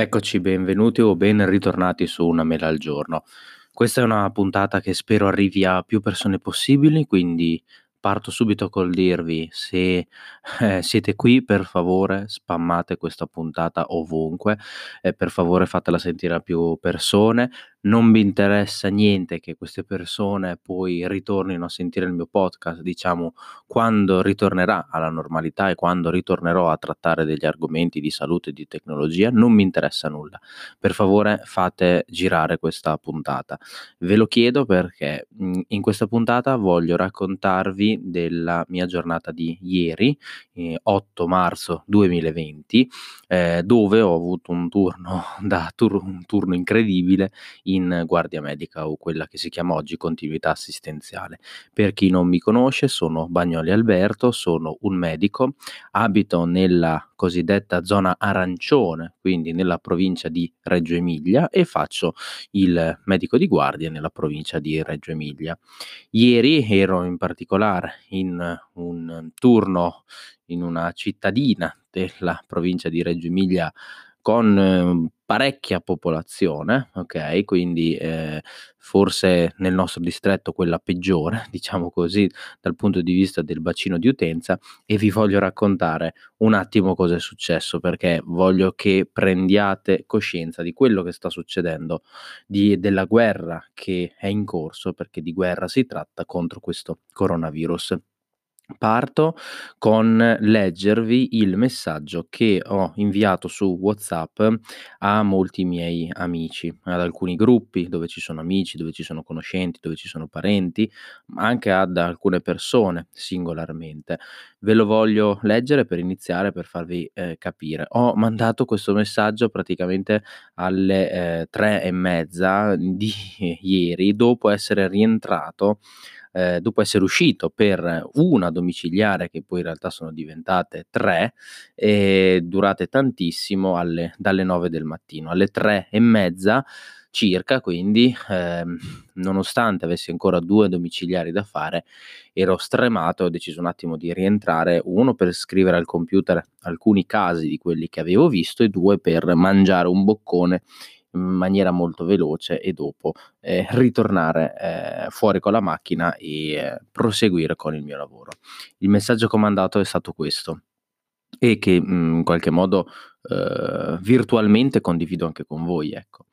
Eccoci, benvenuti o ben ritornati su Una mela al giorno. Questa è una puntata che spero arrivi a più persone possibili, quindi parto subito col dirvi se eh, siete qui per favore spammate questa puntata ovunque e per favore fatela sentire a più persone non mi interessa niente che queste persone poi ritornino a sentire il mio podcast, diciamo, quando ritornerà alla normalità e quando ritornerò a trattare degli argomenti di salute e di tecnologia, non mi interessa nulla. Per favore fate girare questa puntata. Ve lo chiedo perché mhmm, in questa puntata voglio raccontarvi della mia giornata di ieri, eh, 8 marzo 2020, eh, dove ho avuto un turno da tur- un turno incredibile in guardia medica o quella che si chiama oggi continuità assistenziale. Per chi non mi conosce, sono Bagnoli Alberto, sono un medico, abito nella cosiddetta zona arancione, quindi nella provincia di Reggio Emilia e faccio il medico di guardia nella provincia di Reggio Emilia. Ieri ero in particolare in un turno in una cittadina della provincia di Reggio Emilia con eh, parecchia popolazione, ok? Quindi eh, forse nel nostro distretto quella peggiore, diciamo così, dal punto di vista del bacino di utenza e vi voglio raccontare un attimo cosa è successo perché voglio che prendiate coscienza di quello che sta succedendo, di, della guerra che è in corso, perché di guerra si tratta contro questo coronavirus. Parto con leggervi il messaggio che ho inviato su WhatsApp a molti miei amici, ad alcuni gruppi dove ci sono amici, dove ci sono conoscenti, dove ci sono parenti, ma anche ad alcune persone singolarmente. Ve lo voglio leggere per iniziare, per farvi eh, capire. Ho mandato questo messaggio praticamente alle eh, tre e mezza di ieri, dopo essere rientrato eh, dopo essere uscito per una domiciliare, che poi in realtà sono diventate tre, e durate tantissimo alle, dalle 9 del mattino. Alle tre e mezza circa, quindi ehm, nonostante avessi ancora due domiciliari da fare, ero stremato e ho deciso un attimo di rientrare, uno per scrivere al computer alcuni casi di quelli che avevo visto e due per mangiare un boccone in maniera molto veloce e dopo eh, ritornare eh, fuori con la macchina e eh, proseguire con il mio lavoro. Il messaggio comandato è stato questo e che mh, mm, in qualche modo eh, virtualmente condivido anche con voi. Ecco.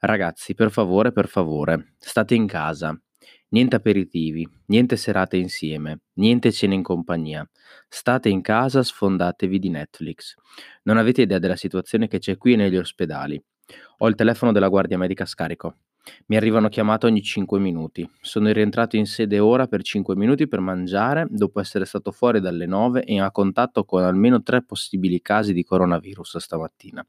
Ragazzi, per favore, per favore, state in casa. Niente aperitivi, niente serate insieme, niente cene in compagnia. State in casa, sfondatevi di Netflix. Non avete idea della situazione che c'è qui negli ospedali. Ho il telefono della guardia medica scarico. Mi arrivano chiamate ogni 5 minuti. Sono rientrato in sede ora per 5 minuti per mangiare dopo essere stato fuori dalle 9 e a contatto con almeno 3 possibili casi di coronavirus stamattina.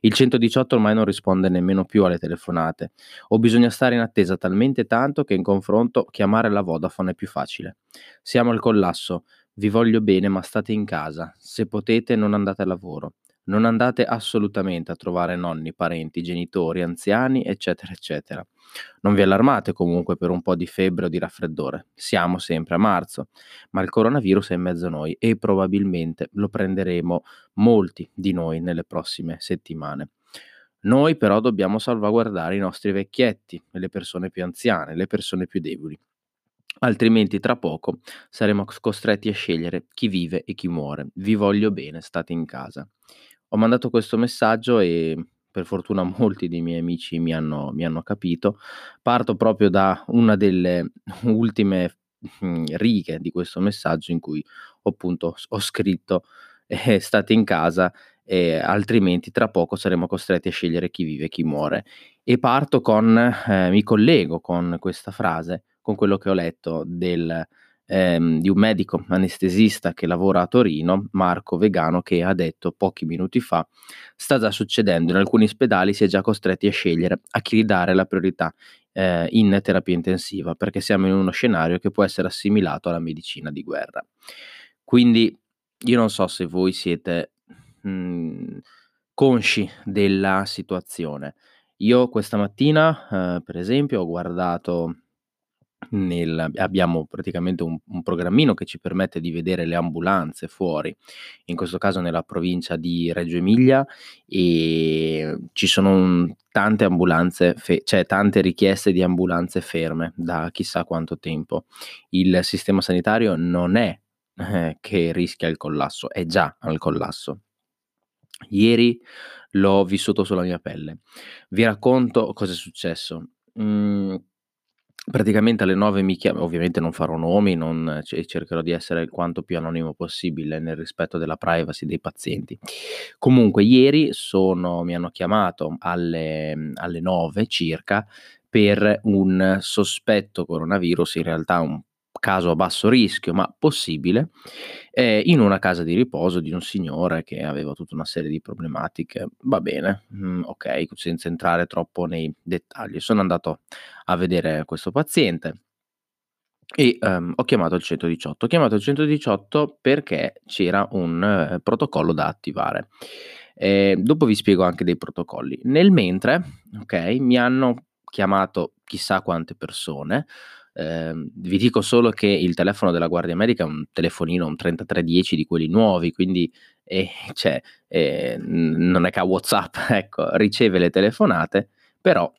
Il 118 ormai non risponde nemmeno più alle telefonate. Ho bisogno di stare in attesa talmente tanto che in confronto chiamare la Vodafone è più facile. Siamo al collasso. Vi voglio bene, ma state in casa. Se potete non andate a lavoro. Non andate assolutamente a trovare nonni, parenti, genitori, anziani, eccetera, eccetera. Non vi allarmate comunque per un po' di febbre o di raffreddore. Siamo sempre a marzo, ma il coronavirus è in mezzo a noi e probabilmente lo prenderemo molti di noi nelle prossime settimane. Noi però dobbiamo salvaguardare i nostri vecchietti, le persone più anziane, le persone più deboli. Altrimenti tra poco saremo costretti a scegliere chi vive e chi muore. Vi voglio bene, state in casa. Ho mandato questo messaggio e per fortuna molti dei miei amici mi hanno, mi hanno capito. Parto proprio da una delle ultime mhmm, righe di questo messaggio in cui appunto ho scritto eh, state in casa eh, altrimenti tra poco saremo costretti a scegliere chi vive e chi muore. E parto con, eh, mi collego con questa frase, con quello che ho letto del, ehm, di un medico anestesista che lavora a Torino, Marco Vegano, che ha detto pochi minuti fa, sta già succedendo, in alcuni ospedali si è già costretti a scegliere a chi dare la priorità eh, in terapia intensiva, perché siamo in uno scenario che può essere assimilato alla medicina di guerra. Quindi io non so se voi siete mh, mhmm, consci della situazione. Io questa mattina, eh, per esempio, ho guardato nel abbiamo praticamente un un programmino che ci permette di vedere le ambulanze fuori, in questo caso nella provincia di Reggio Emilia, ehm, ci sono un tante ambulanze fe cioè tante richieste di ambulanze ferme da chissà quanto tempo. Il sistema sanitario non è, eh, che rischia il collasso, è già al collasso. Ieri l'ho vissuto sulla mia pelle. Vi racconto cosa è successo. Mhmm Praticamente alle 9 mi chiama ovviamente non farò nomi, non ce cercherò di essere il quanto più anonimo possibile nel rispetto della privacy dei pazienti. Comunque ieri sono mi hanno chiamato alle alle 9 circa per un sospetto coronavirus, in realtà un caso a basso rischio, ma possibile, ehm, in una casa di riposo di un signore che aveva tutta una serie di problematiche. Va bene, mhmm, okay, senza entrare troppo nei dettagli. Sono andato a vedere questo paziente e, ehm, ho chiamato il 118. Ho chiamato il 118 perché c'era un eh, protocollo da attivare. Ehm, dopo vi spiego anche dei protocolli. Nel mentre, okay, mi hanno chiamato chissà quante persone, Ehm, vi dico solo che il telefono della guardia medica è un telefonino, un 3310 di quelli nuovi, quindi eh, cioè, eh, non è che ha WhatsApp, ecco, riceve le telefonate, però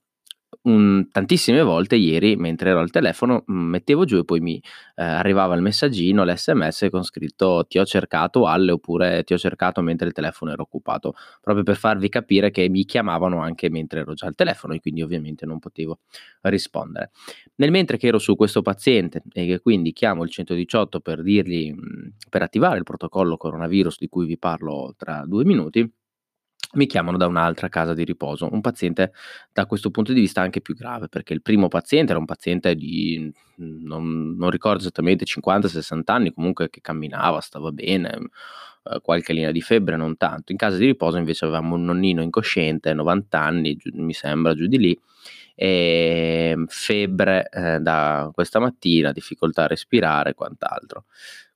un, tantissime volte ieri, mentre ero al telefono, mm, mettevo giù e poi mi eh, arrivava il messaggino, l'SMS con scritto ti ho cercato alle oppure ti ho cercato mentre il telefono era occupato, proprio per farvi capire che mi chiamavano anche mentre ero già al telefono e quindi ovviamente non potevo rispondere. Nel mentre che ero su questo paziente e che quindi chiamo il 118 per dirgli, mm, per attivare il protocollo coronavirus di cui vi parlo tra due minuti, mi chiamano da un'altra casa di riposo, un paziente da questo punto di vista anche più grave, perché il primo paziente era un paziente di, non, non ricordo esattamente, 50-60 anni, comunque che camminava, stava bene, eh, qualche linea di febbre, non tanto. In casa di riposo invece avevamo un nonnino incosciente, 90 anni, giù, mi sembra, giù di lì, e febbre eh, da questa mattina, difficoltà a respirare e quant'altro.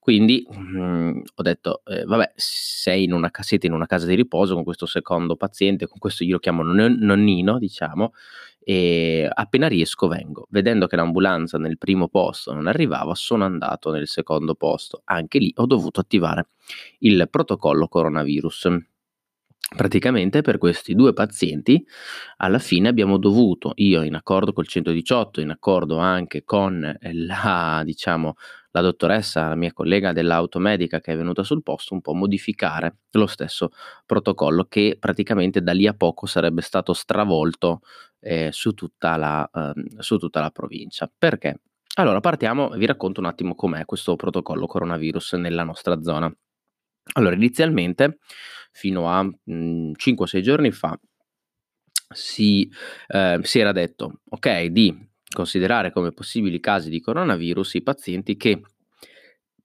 Quindi, mhmm, ho detto: "Ehm, vabbè, sei in una siete in una casa di riposo con questo secondo paziente, con questo io lo chiamo non nonnino, diciamo, e appena riesco vengo." Vedendo che l'ambulanza nel primo posto non arrivava, sono andato nel secondo posto. Anche lì ho dovuto attivare il protocollo coronavirus. Praticamente per questi 2 pazienti alla fine abbiamo dovuto, io in accordo col 118, in accordo anche con la diciamo, la dottoressa, la mia collega dell'automedica che è venuta sul posto, un po' modificare lo stesso protocollo che praticamente da lì a poco sarebbe stato stravolto, ehm, su tutta la uhm, su tutta la provincia. Perché? Allora partiamo vi racconto un attimo com'è questo protocollo coronavirus nella nostra zona. Allora, inizialmente, fino a mh, 5-6 giorni fa, si, eh, si era detto, ok, di considerare come possibili casi di coronavirus i pazienti che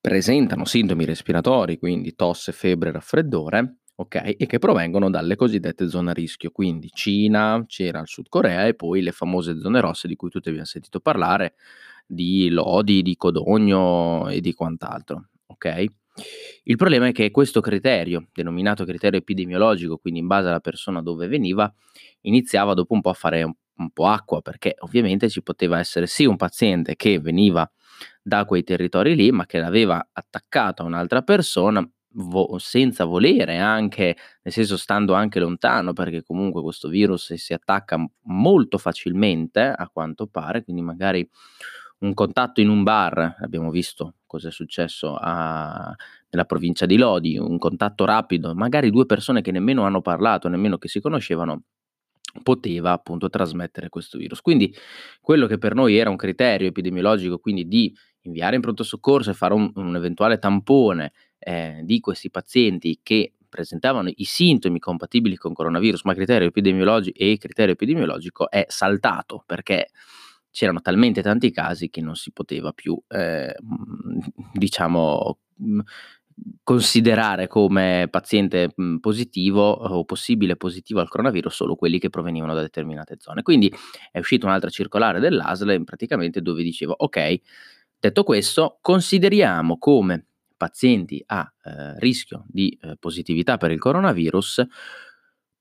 presentano sintomi respiratori, quindi tosse, febbre, raffreddore, ok, e che provengono dalle cosiddette zone a rischio, quindi Cina, c'era il Sud Corea e poi le famose zone rosse di cui tutti abbiamo sentito parlare, di Lodi, di Codogno e di quant'altro, ok? Il problema è che questo criterio, denominato criterio epidemiologico, quindi in base alla persona dove veniva, iniziava dopo un po' a fare un, un po' acqua, perché ovviamente ci poteva essere sì un paziente che veniva da quei territori lì, ma che l'aveva attaccato a un'altra persona vo- senza volere, anche nel senso stando anche lontano, perché comunque questo virus si attacca molto facilmente, a quanto pare, quindi magari un contatto in un bar, abbiamo visto cosa è successo a, nella provincia di Lodi, un contatto rapido, magari due persone che nemmeno hanno parlato, nemmeno che si conoscevano, poteva appunto trasmettere questo virus. Quindi quello che per noi era un criterio epidemiologico, quindi di inviare in pronto soccorso e fare un, un eventuale tampone eh, di questi pazienti che presentavano i sintomi compatibili con coronavirus, ma criterio epidemiologico e criterio epidemiologico è saltato perché c'erano talmente tanti casi che non si poteva più, eh, diciamo, considerare come paziente positivo o possibile positivo al coronavirus solo quelli che provenivano da determinate zone. Quindi è uscita un'altra circolare dell'ASL praticamente dove diceva ok, detto questo, consideriamo come pazienti a eh, rischio di eh, positività per il coronavirus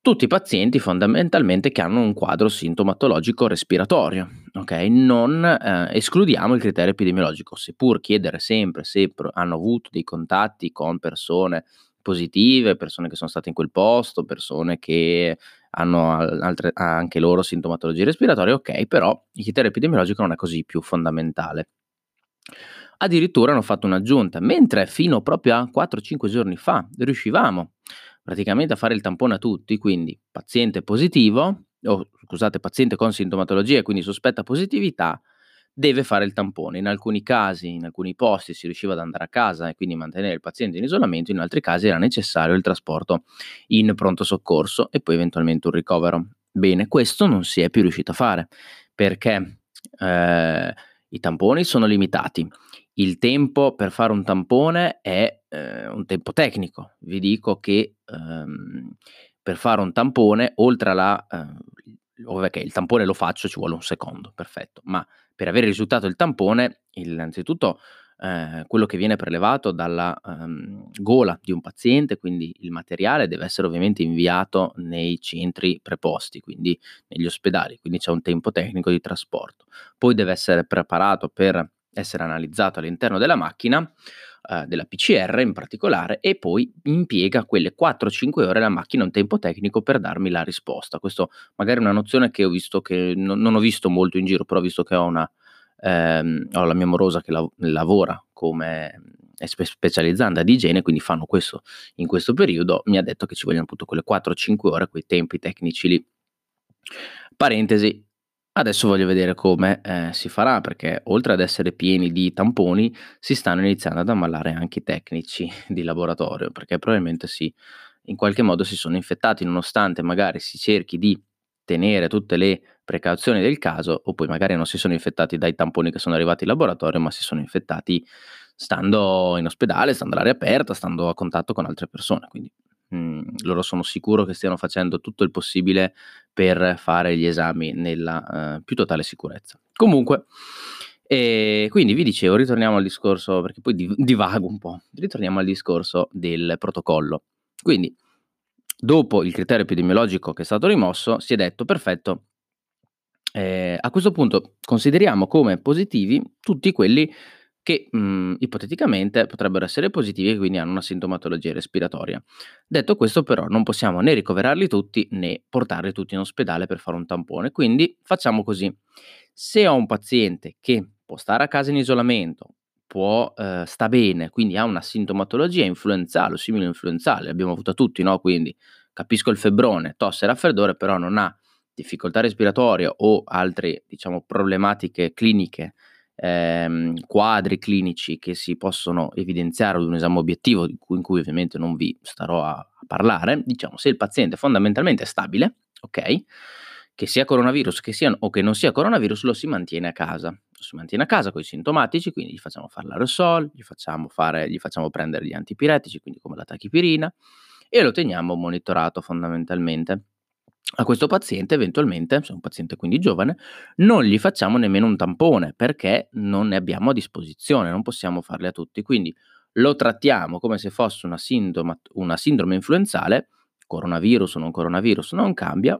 Tutti i pazienti fondamentalmente che hanno un quadro sintomatologico respiratorio, ok? Non eh, escludiamo il criterio epidemiologico, seppur chiedere sempre se hanno avuto dei contatti con persone positive, persone che sono state in quel posto, persone che hanno altre, anche loro sintomatologie respiratorie, ok, però il criterio epidemiologico non è così più fondamentale. Addirittura hanno fatto un'aggiunta, mentre fino proprio a 4-5 giorni fa riuscivamo praticamente a fare il tampone a tutti, quindi paziente positivo, o scusate, paziente con sintomatologia e quindi sospetta positività, deve fare il tampone. In alcuni casi, in alcuni posti si riusciva ad andare a casa e quindi mantenere il paziente in isolamento, in altri casi era necessario il trasporto in pronto soccorso e poi eventualmente un ricovero. Bene, questo non si è più riuscito a fare perché eh, i tamponi sono limitati. Il tempo per fare un tampone è eh, un tempo tecnico. Vi dico che ehm, per fare un tampone, oltre alla... Eh, ok, il tampone lo faccio, ci vuole un secondo, perfetto, ma per avere il risultato del tampone, innanzitutto eh, quello che viene prelevato dalla um, gola di un paziente, quindi il materiale deve essere ovviamente inviato nei centri preposti, quindi negli ospedali, quindi c'è un tempo tecnico di trasporto. Poi deve essere preparato per essere analizzato all'interno della macchina, eh, della PCR in particolare, e poi impiega quelle 4-5 ore la macchina un tempo tecnico per darmi la risposta. Questo magari è una nozione che ho visto che non, non ho visto molto in giro, però visto che ho una ehm, ho la mia morosa che la, lavora come è specializzata di igiene, quindi fanno questo in questo periodo, mi ha detto che ci vogliono appunto quelle 4-5 ore, quei tempi tecnici lì. Parentesi, Adesso voglio vedere come eh, si farà perché oltre ad essere pieni di tamponi si stanno iniziando ad ammalare anche i tecnici di laboratorio perché probabilmente si, in qualche modo si sono infettati nonostante magari si cerchi di tenere tutte le precauzioni del caso o poi magari non si sono infettati dai tamponi che sono arrivati in laboratorio ma si sono infettati stando in ospedale, stando all'aria aperta, stando a contatto con altre persone. Quindi mh, loro sono sicuro che stiano facendo tutto il possibile per fare gli esami nella uh, più totale sicurezza. Comunque, e quindi vi dicevo, ritorniamo al discorso, perché poi divago un po', ritorniamo al discorso del protocollo. Quindi, dopo il criterio epidemiologico che è stato rimosso, si è detto, perfetto, eh, a questo punto consideriamo come positivi tutti quelli che mh, ipoteticamente potrebbero essere positivi e quindi hanno una sintomatologia respiratoria. Detto questo però non possiamo né ricoverarli tutti né portarli tutti in ospedale per fare un tampone, quindi facciamo così. Se ho un paziente che può stare a casa in isolamento, può, eh, sta bene, quindi ha una sintomatologia influenzale o simile influenzale, l'abbiamo avuta tutti, no? Quindi capisco il febbrone, tosse e raffreddore, però non ha difficoltà respiratoria o altre, diciamo, problematiche cliniche ehm, quadri clinici che si possono evidenziare ad un esame obiettivo, in cui, in cui ovviamente non vi starò a, a, parlare, diciamo se il paziente fondamentalmente è stabile, ok? Che sia coronavirus che sia, o che non sia coronavirus, lo si mantiene a casa. Lo si mantiene a casa con i sintomatici, quindi gli facciamo fare l'aerosol, gli facciamo, fare, gli facciamo prendere gli antipiretici, quindi come la tachipirina, e lo teniamo monitorato fondamentalmente. A questo paziente eventualmente, se è un paziente quindi giovane, non gli facciamo nemmeno un tampone perché non ne abbiamo a disposizione, non possiamo farli a tutti. Quindi lo trattiamo come se fosse una sindrome, una sindrome influenzale, coronavirus o non coronavirus, non cambia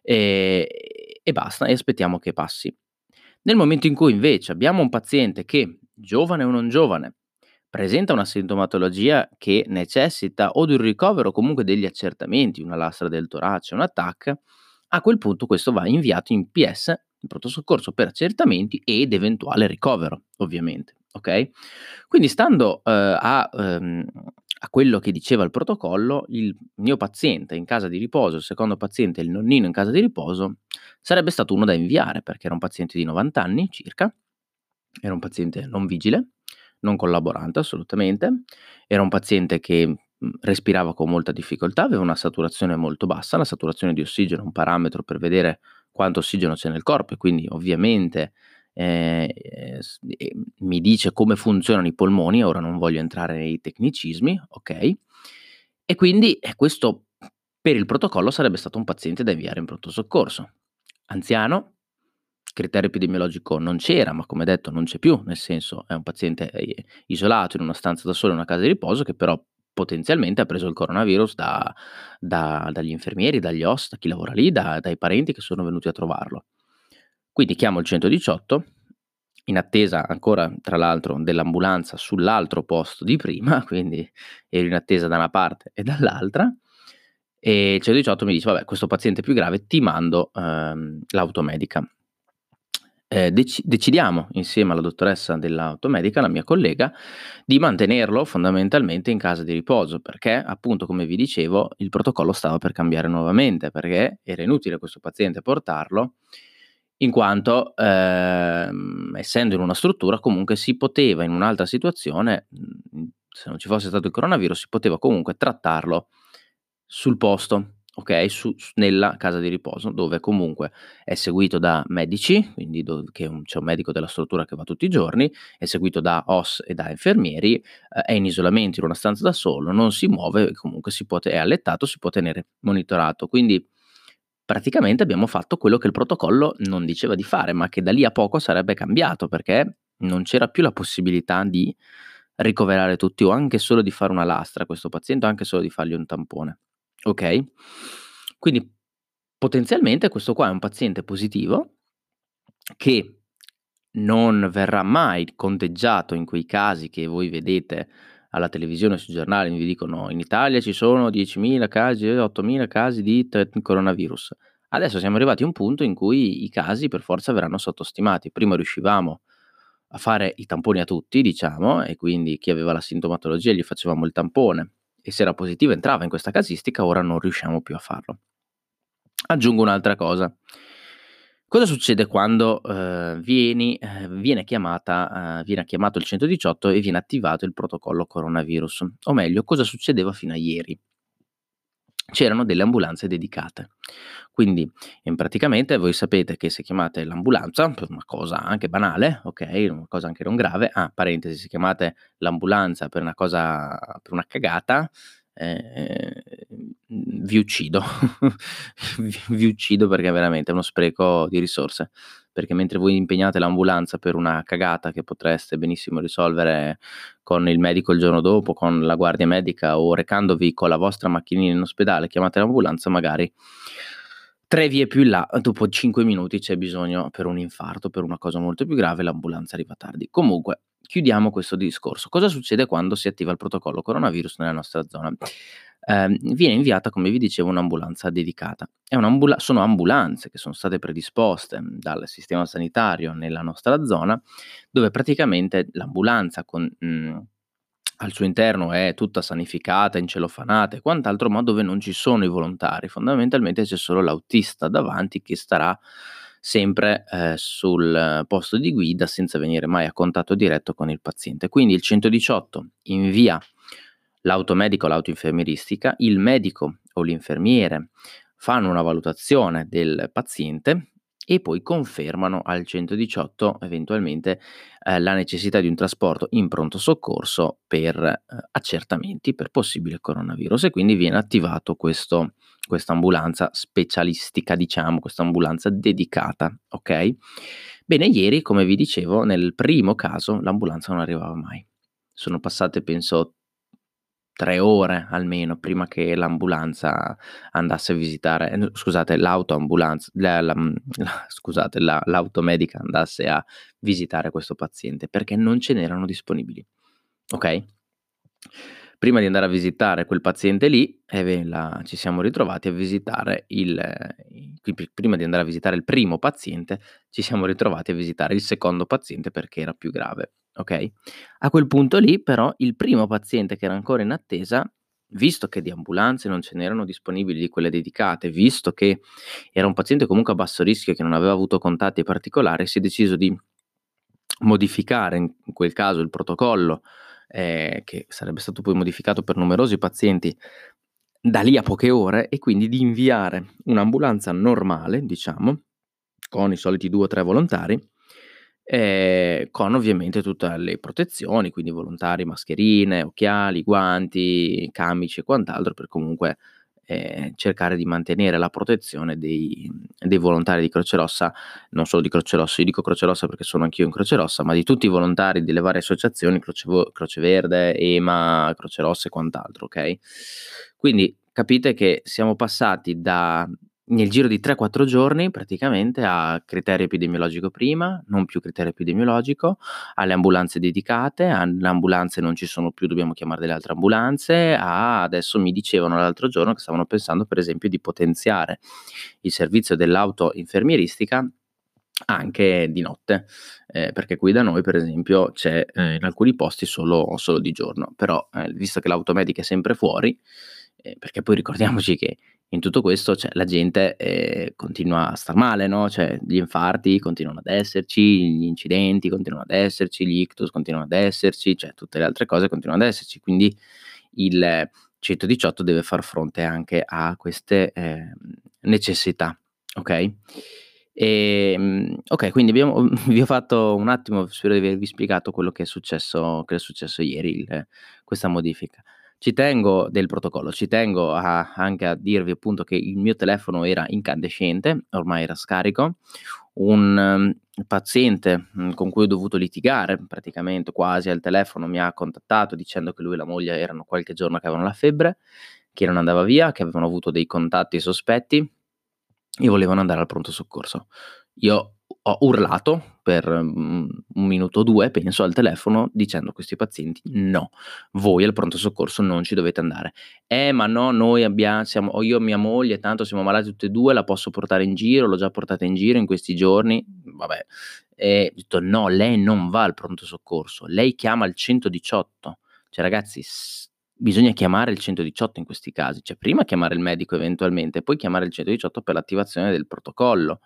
e, e basta e aspettiamo che passi. Nel momento in cui invece abbiamo un paziente che, giovane o non giovane, presenta una sintomatologia che necessita o di un ricovero o comunque degli accertamenti, una lastra del torace, un attacco, a quel punto questo va inviato in PS, in pronto soccorso per accertamenti ed eventuale ricovero, ovviamente. Ok? Quindi stando eh, a, ehm, a, quello che diceva il protocollo, il mio paziente in casa di riposo, il secondo paziente, il nonnino in casa di riposo, sarebbe stato uno da inviare perché era un paziente di 90 anni circa, era un paziente non vigile, non collaborante assolutamente, era un paziente che mhmm, respirava con molta difficoltà, aveva una saturazione molto bassa, la saturazione di ossigeno è un parametro per vedere quanto ossigeno c'è nel corpo e quindi ovviamente eh, eh, mi dice come funzionano i polmoni, ora non voglio entrare nei tecnicismi, ok? E quindi eh, questo per il protocollo sarebbe stato un paziente da inviare in pronto soccorso. Anziano, criterio epidemiologico non c'era, ma come detto non c'è più, nel senso è un paziente eh, isolato in una stanza da solo in una casa di riposo che però potenzialmente ha preso il coronavirus da da dagli infermieri, dagli host, da chi lavora lì, da dai parenti che sono venuti a trovarlo. Quindi chiamo il 118 in attesa ancora tra l'altro dell'ambulanza sull'altro posto di prima, quindi ero in attesa da una parte e dall'altra, e il 118 mi dice: "Vabbè, questo paziente è più grave, ti mando, ehm, l'automedica". Ehm, deci decidiamo insieme alla dottoressa dell'automedica, la mia collega, di mantenerlo fondamentalmente in casa di riposo, perché appunto, come vi dicevo, il protocollo stava per cambiare nuovamente, perché era inutile questo paziente portarlo in quanto, ehm, essendo in una struttura comunque si poteva in un'altra situazione, se non ci fosse stato il coronavirus, si poteva comunque trattarlo sul posto, okay, su nella casa di riposo, dove comunque è seguito da medici, quindi do che un c'è un medico della struttura che va tutti i giorni, è seguito da OSS e da infermieri, ehm, è in isolamento in una stanza da solo, non si muove comunque si può è allettato, si può tenere monitorato. Quindi praticamente abbiamo fatto quello che il protocollo non diceva di fare, ma che da lì a poco sarebbe cambiato, perché non c'era più la possibilità di ricoverare tutti o anche solo di fare una lastra a questo paziente o anche solo di fargli un tampone. Okay? Quindi potenzialmente questo qua è un paziente positivo che non verrà mai conteggiato in quei casi che voi vedete alla televisione, sui giornali, vi dicono: "In Italia ci sono 10.000 casi, 8.000 casi di coronavirus". Adesso siamo arrivati a un punto in cui i casi per forza verranno sottostimati. Prima riuscivamo a fare i tamponi a tutti, diciamo, e quindi chi aveva la sintomatologia gli facevamo il tampone e se era positivo entrava in questa casistica, ora non riusciamo più a farlo. Aggiungo un'altra cosa. Cosa succede quando, ehm, vieni ehm, viene chiamata ehm, viene chiamato il 118 e viene attivato il protocollo coronavirus? O meglio, cosa succedeva fino a ieri? C'erano delle ambulanze dedicate. Quindi, ehm, praticamente voi sapete che se chiamate l'ambulanza una cosa anche banale, okay, una cosa anche non grave ah, parentesi, se chiamate l'ambulanza per una cosa per una cagata, ehm, vi uccido. vi vi uccido perché veramente è uno spreco di risorse. Perché mentre voi impegnate l'ambulanza per una cagata che potreste benissimo risolvere con il medico il giorno dopo, con la guardia medica o recandovi con la vostra macchinina in ospedale, chiamate l'ambulanza, magari 3 vie più in là, dopo 5 minuti c'è bisogno per un infarto, per una cosa molto più grave, l'ambulanza arriva tardi. Comunque, chiudiamo questo discorso. Cosa succede quando si attiva il protocollo coronavirus nella nostra zona? Ehm, viene inviata, come vi dicevo, un'ambulanza dedicata. Un'ambula sono ambulanze che sono state predisposte dal sistema sanitario nella nostra zona, dove praticamente l'ambulanza con mhmm, al suo interno è tutta sanificata, incelofanata e quant'altro, ma dove non ci sono i volontari. Fondamentalmente c'è solo l'autista davanti che starà sempre, ehm, sul posto di guida senza venire mai a contatto diretto con il paziente. Quindi il 118 invia l'automedico l'autoinfermieristica, il medico o l'infermiere fanno una valutazione del paziente e poi confermano al 118 eventualmente eh, la necessità di un trasporto in pronto soccorso per eh, accertamenti per possibile coronavirus e quindi viene attivato questo questa ambulanza specialistica, diciamo, questa ambulanza dedicata, ok? Bene, ieri, come vi dicevo, nel primo caso l'ambulanza non arrivava mai. Sono passate, penso, tre ore almeno prima che l'ambulanza andasse a visitare, eh, scusate, l'autoambulanza, la, la, la, scusate, la, l'automedica andasse a visitare questo paziente perché non ce n'erano disponibili. Ok? prima di andare a visitare quel paziente lì, eh ci siamo ritrovati a visitare il, prima di andare a visitare il primo paziente, ci siamo ritrovati a visitare il secondo paziente perché era più grave. Ok? A quel punto lì, però, il primo paziente che era ancora in attesa visto che di ambulanze non ce n'erano disponibili di quelle dedicate, visto che era un paziente comunque a basso rischio che non aveva avuto contatti particolari, si è deciso di modificare in quel caso il protocollo eh, che sarebbe stato poi modificato per numerosi pazienti da lì a poche ore e quindi di inviare un'ambulanza normale, diciamo, con i soliti due o tre volontari, eh, con ovviamente tutte le protezioni, quindi volontari, mascherine, occhiali, guanti, camici e quant'altro per comunque eh, cercare di mantenere la protezione dei, dei, volontari di Croce Rossa, non solo di Croce Rossa, io dico Croce Rossa perché sono anch'io in Croce Rossa, ma di tutti i volontari delle varie associazioni, Croce, Croce Verde, EMA, Croce Rossa e quant'altro, ok? Quindi capite che siamo passati da nel giro di 3-4 giorni praticamente a criterio epidemiologico prima, non più criterio epidemiologico, alle ambulanze dedicate, alle ambulanze non ci sono più, dobbiamo chiamare delle altre ambulanze, a adesso mi dicevano l'altro giorno che stavano pensando per esempio di potenziare il servizio dell'auto infermieristica anche di notte, eh, perché qui da noi per esempio c'è eh, in alcuni posti solo, solo di giorno, però eh, visto che l'auto medica è sempre fuori, eh, perché poi ricordiamoci che in tutto questo cioè, la gente eh, continua a star male, no? Cioè, gli infarti continuano ad esserci, gli incidenti continuano ad esserci, gli ictus continuano ad esserci, cioè tutte le altre cose continuano ad esserci, quindi il 118 deve far fronte anche a queste eh, necessità, ok? E, ehm, ok, quindi abbiamo, vi ho fatto un attimo, spero di avervi spiegato quello che è successo, che è successo ieri, il, questa modifica. Ci tengo del protocollo, ci tengo a, anche a dirvi appunto che il mio telefono era incandescente, ormai era scarico, un um, paziente um, con cui ho dovuto litigare praticamente quasi al telefono mi ha contattato dicendo che lui e la moglie erano qualche giorno che avevano la febbre, che non andava via, che avevano avuto dei contatti sospetti e volevano andare al pronto soccorso. Io ho urlato per um, un minuto o due, penso, al telefono dicendo a questi pazienti no, voi al pronto soccorso non ci dovete andare. Eh, ma no, noi abbiamo, siamo, io e mia moglie, tanto siamo malati tutti e due, la posso portare in giro, l'ho già portata in giro in questi giorni, vabbè. E ho detto no, lei non va al pronto soccorso, lei chiama il 118. Cioè ragazzi, bisogna chiamare il 118 in questi casi, cioè prima chiamare il medico eventualmente, poi chiamare il 118 per l'attivazione del protocollo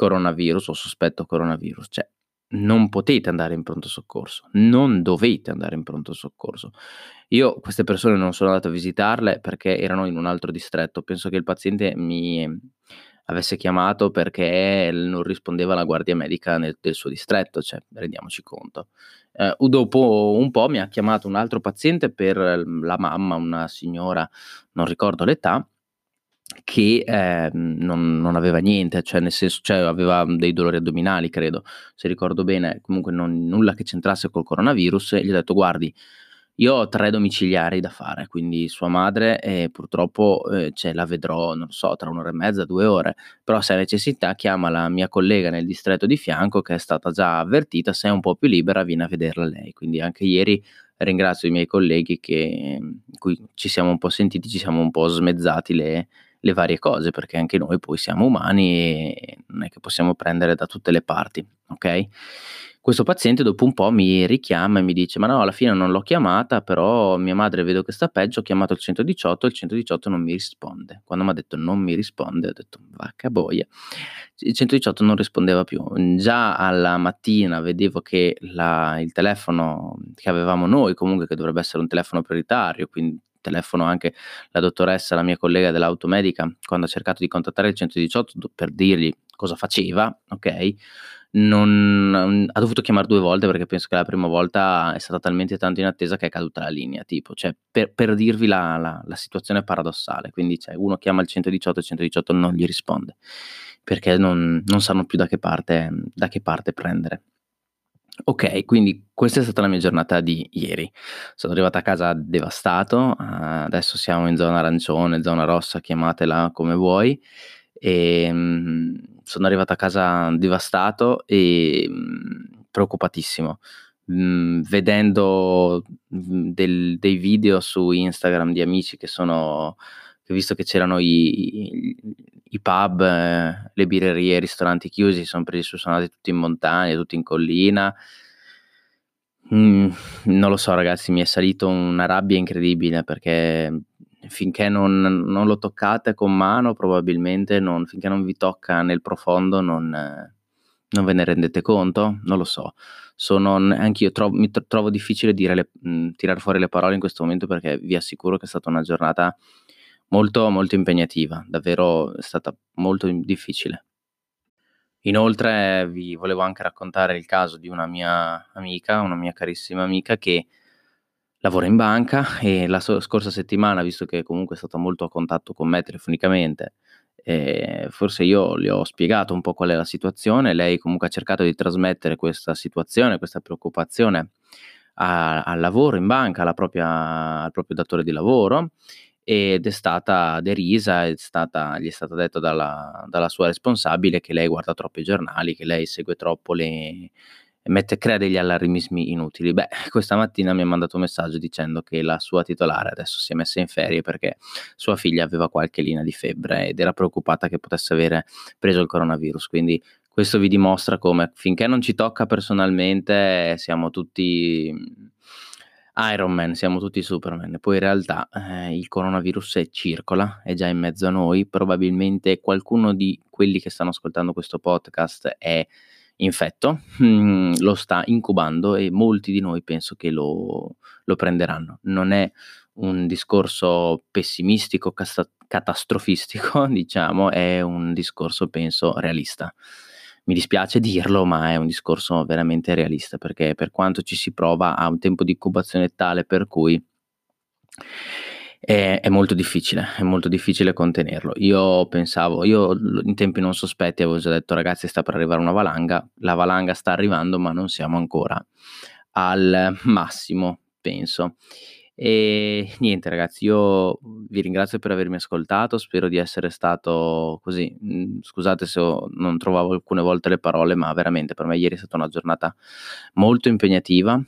coronavirus o sospetto coronavirus, cioè non potete andare in pronto soccorso, non dovete andare in pronto soccorso. Io queste persone non sono andato a visitarle perché erano in un altro distretto, penso che il paziente mi avesse chiamato perché non rispondeva alla guardia medica nel, del suo distretto, cioè rendiamoci conto. Eh, dopo un po' mi ha chiamato un altro paziente per la mamma, una signora, non ricordo l'età, che eh, non, non, aveva niente, cioè nel senso, cioè aveva dei dolori addominali, credo, se ricordo bene, comunque non, nulla che c'entrasse col coronavirus, e gli ho detto guardi, io ho tre domiciliari da fare, quindi sua madre eh, purtroppo eh, cioè, la vedrò, non so, tra un'ora e mezza, due ore, però se ha necessità chiama la mia collega nel distretto di fianco che è stata già avvertita, se è un po' più libera viene a vederla lei, quindi anche ieri ringrazio i miei colleghi che, cui ci siamo un po' sentiti, ci siamo un po' smezzati le le varie cose, perché anche noi poi siamo umani e non è che possiamo prendere da tutte le parti, ok? Questo paziente dopo un po' mi richiama e mi dice: Ma no, alla fine non l'ho chiamata, però mia madre vedo che sta peggio. Ho chiamato il 118 e il 118 non mi risponde. Quando mi ha detto non mi risponde, ho detto vacca boia. Il 118 non rispondeva più. Già alla mattina vedevo che la, il telefono che avevamo noi, comunque che dovrebbe essere un telefono prioritario, quindi telefono anche la dottoressa, la mia collega dell'automedica, quando ha cercato di contattare il 118 per dirgli cosa faceva, ok? Non, ha dovuto chiamare due volte perché penso che la prima volta è stata talmente tanto in attesa che è caduta la linea, tipo, cioè per, per dirvi la, la, la, situazione paradossale, quindi cioè, uno chiama il 118 e il 118 non gli risponde perché non, non sanno più da che parte, da che parte prendere. Ok, quindi questa è stata la mia giornata di ieri. Sono arrivato a casa devastato, uh, adesso siamo in zona arancione, zona rossa, chiamatela come vuoi. E, um, sono arrivato a casa devastato e um, preoccupatissimo. Um, vedendo del, dei video su Instagram di amici che sono visto che c'erano i, i pub, eh, le birrerie, i ristoranti chiusi, sono presi sono andati tutti in montagna, tutti in collina. Mm, non lo so, ragazzi, mi è salito una rabbia incredibile perché finché non, non lo toccate con mano, probabilmente non, finché non vi tocca nel profondo, non, non ve ne rendete conto. Non lo so. Sono, anche io trovo, mi trovo difficile mh, tirare fuori le parole in questo momento perché vi assicuro che è stata una giornata molto, molto impegnativa, davvero è stata molto difficile. Inoltre vi volevo anche raccontare il caso di una mia amica, una mia carissima amica che lavora in banca e la so scorsa settimana, visto che comunque è stata molto a contatto con me telefonicamente, ehm, forse io le ho spiegato un po' qual è la situazione, lei comunque ha cercato di trasmettere questa situazione, questa preoccupazione a al lavoro in banca, propria al proprio datore di lavoro ed è stata derisa, è stata gli è stato detto dalla dalla sua responsabile che lei guarda troppo i giornali, che lei segue troppo le mette crea degli allarmismi inutili. Beh, questa mattina mi ha mandato un messaggio dicendo che la sua titolare adesso si è messa in ferie perché sua figlia aveva qualche linea di febbre ed era preoccupata che potesse avere preso il coronavirus. Quindi questo vi dimostra come finché non ci tocca personalmente siamo tutti Iron Man, siamo tutti Superman. Poi in realtà, ehm, il coronavirus circola, è già in mezzo a noi, probabilmente qualcuno di quelli che stanno ascoltando questo podcast è infetto, mhmm, lo sta incubando e molti di noi penso che lo lo prenderanno. Non è un discorso pessimistico, casta catastrofistico diciamo, è un discorso penso realista. Mi dispiace dirlo, ma è un discorso veramente realista, perché per quanto ci si prova ha un tempo di incubazione tale per cui è è molto difficile, è molto difficile contenerlo. Io pensavo io in tempi non sospetti avevo già detto: "Ragazzi sta per arrivare una valanga." La valanga sta arrivando, ma non siamo ancora al massimo, penso. E niente ragazzi, io vi ringrazio per avermi ascoltato, spero di essere stato così, mhmm, scusate se non trovavo alcune volte le parole, ma veramente per me ieri è stata una giornata molto impegnativa,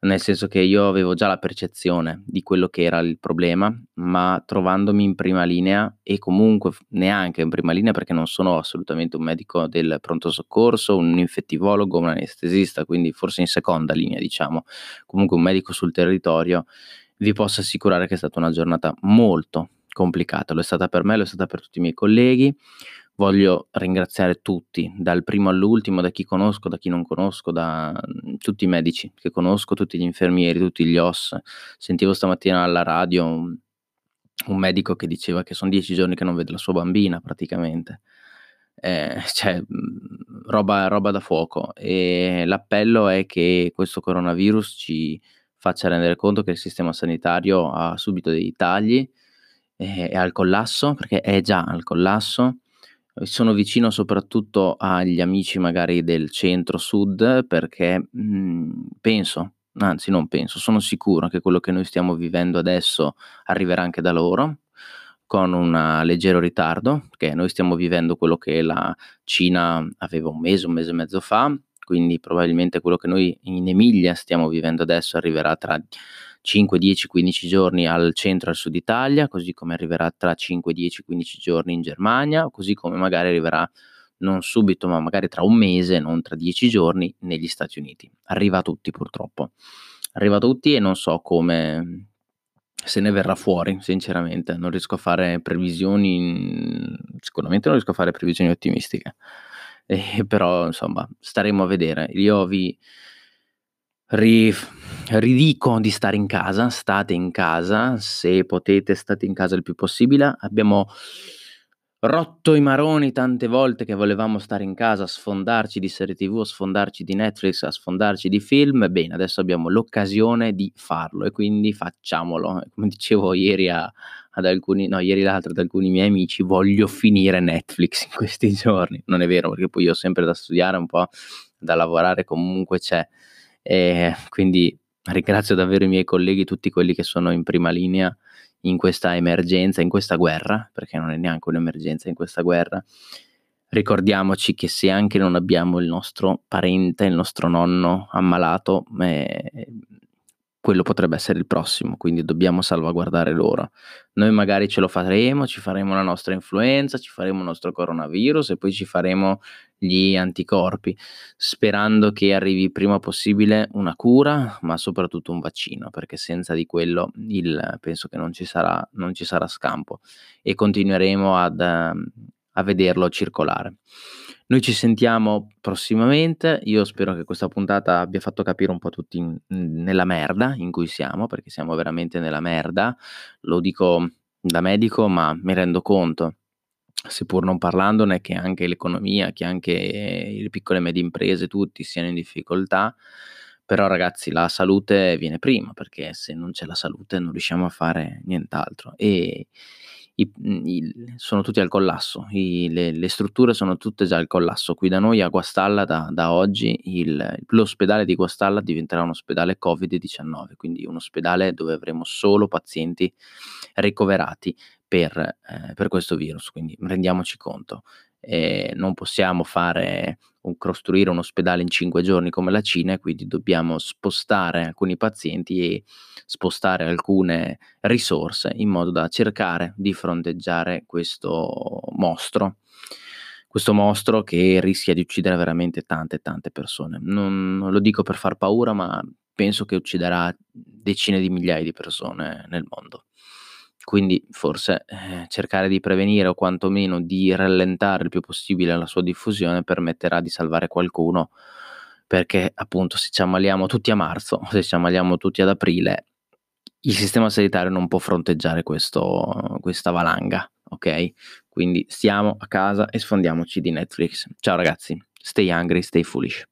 nel senso che io avevo già la percezione di quello che era il problema, ma trovandomi in prima linea e comunque neanche in prima linea perché non sono assolutamente un medico del pronto soccorso, un infettivologo, un anestesista, quindi forse in seconda linea diciamo, comunque un medico sul territorio, vi posso assicurare che è stata una giornata molto complicata. Lo è stata per me, lo è stata per tutti i miei colleghi. Voglio ringraziare tutti, dal primo all'ultimo, da chi conosco, da chi non conosco, da mhmm, tutti i medici che conosco, tutti gli infermieri, tutti gli OSS. Sentivo stamattina alla radio un medico che diceva che son 10 giorni che non vede la sua bambina praticamente. Ehm, cioè, mhmm, roba roba da fuoco. E l'appello è che questo coronavirus ci faccia rendere conto che il sistema sanitario ha subito dei tagli, è è al collasso, perché è già al collasso. Sono vicino soprattutto agli amici magari del centro-sud perché, mhmm, penso, anzi non penso, sono sicuro che quello che noi stiamo vivendo adesso arriverà anche da loro, con un leggero ritardo, perché noi stiamo vivendo quello che la Cina aveva 1 mese, 1 mese e mezzo fa, quindi probabilmente quello che noi in Emilia stiamo vivendo adesso arriverà tra 5, 10, 15 giorni al centro e al sud Italia, così come arriverà tra 5, 10, 15 giorni in Germania, così come magari arriverà non subito, ma magari tra 1 mese, non tra 10 giorni, negli Stati Uniti. Arriva a tutti purtroppo. Arriva a tutti e non so come se ne verrà fuori sinceramente. Non riesco a fare previsioni, sicuramente non riesco a fare previsioni ottimistiche. Eh, però insomma staremo a vedere. Io vi rif ridico di stare in casa, state in casa, se potete state in casa il più possibile. Abbiamo rotto i maroni tante volte che volevamo stare in casa, a sfondarci di serie TV, a sfondarci di Netflix, a sfondarci di film. Bene, adesso abbiamo l'occasione di farlo e quindi facciamolo. Come dicevo ieri a ad alcuni no, ieri l'altro ad alcuni miei amici, voglio finire Netflix in questi giorni. Non è vero, perché poi io ho sempre da studiare, un po' da lavorare, comunque c'è. Ehm, quindi ringrazio davvero i miei colleghi, tutti quelli che sono in prima linea in questa emergenza, in questa guerra, perché non è neanche un'emergenza in questa guerra. Ricordiamoci che se anche non abbiamo il nostro parente, il nostro nonno ammalato, ehm, quello potrebbe essere il prossimo, quindi dobbiamo salvaguardare loro. Noi magari ce lo faremo, ci faremo la nostra influenza, ci faremo il nostro coronavirus e poi ci faremo gli anticorpi, sperando che arrivi prima possibile una cura, ma soprattutto un vaccino, perché senza di quello il penso che non ci sarà non ci sarà scampo e continueremo ad a vederlo circolare. Noi ci sentiamo prossimamente, io spero che questa puntata abbia fatto capire un po' tutti n nella merda in cui siamo, perché siamo veramente nella merda. Lo dico da medico, ma mi rendo conto, seppur non parlandone, che anche l'economia, che anche le piccole e medie imprese, tutti siano in difficoltà. Però ragazzi la salute viene prima, perché se non c'è la salute non riusciamo a fare nient'altro e i mhmm, il sono tutti al collasso, i le le strutture sono tutte già al collasso. Qui da noi a Guastalla da da oggi il l'ospedale di Guastalla diventerà un ospedale Covid-19, quindi un ospedale dove avremo solo pazienti ricoverati per ehm, per questo virus, quindi rendiamoci conto. Ehm, non possiamo fare un costruire un ospedale in 5 giorni come la Cina quindi dobbiamo spostare alcuni pazienti e spostare alcune risorse in modo da cercare di fronteggiare questo mostro. Questo mostro che rischia di uccidere veramente tante, tante persone. Non non lo dico per far paura, ma penso che ucciderà decine di migliaia di persone nel mondo. Quindi forse, ehm, cercare di prevenire o quantomeno di rallentare il più possibile la sua diffusione permetterà di salvare qualcuno, perché appunto se ci ammaliamo tutti a marzo se ci ammaliamo tutti ad aprile, il sistema sanitario non può fronteggiare questo questa valanga, okay? Quindi stiamo a casa e sfondiamoci di Netflix. Ciao ragazzi, stay hungry, stay foolish.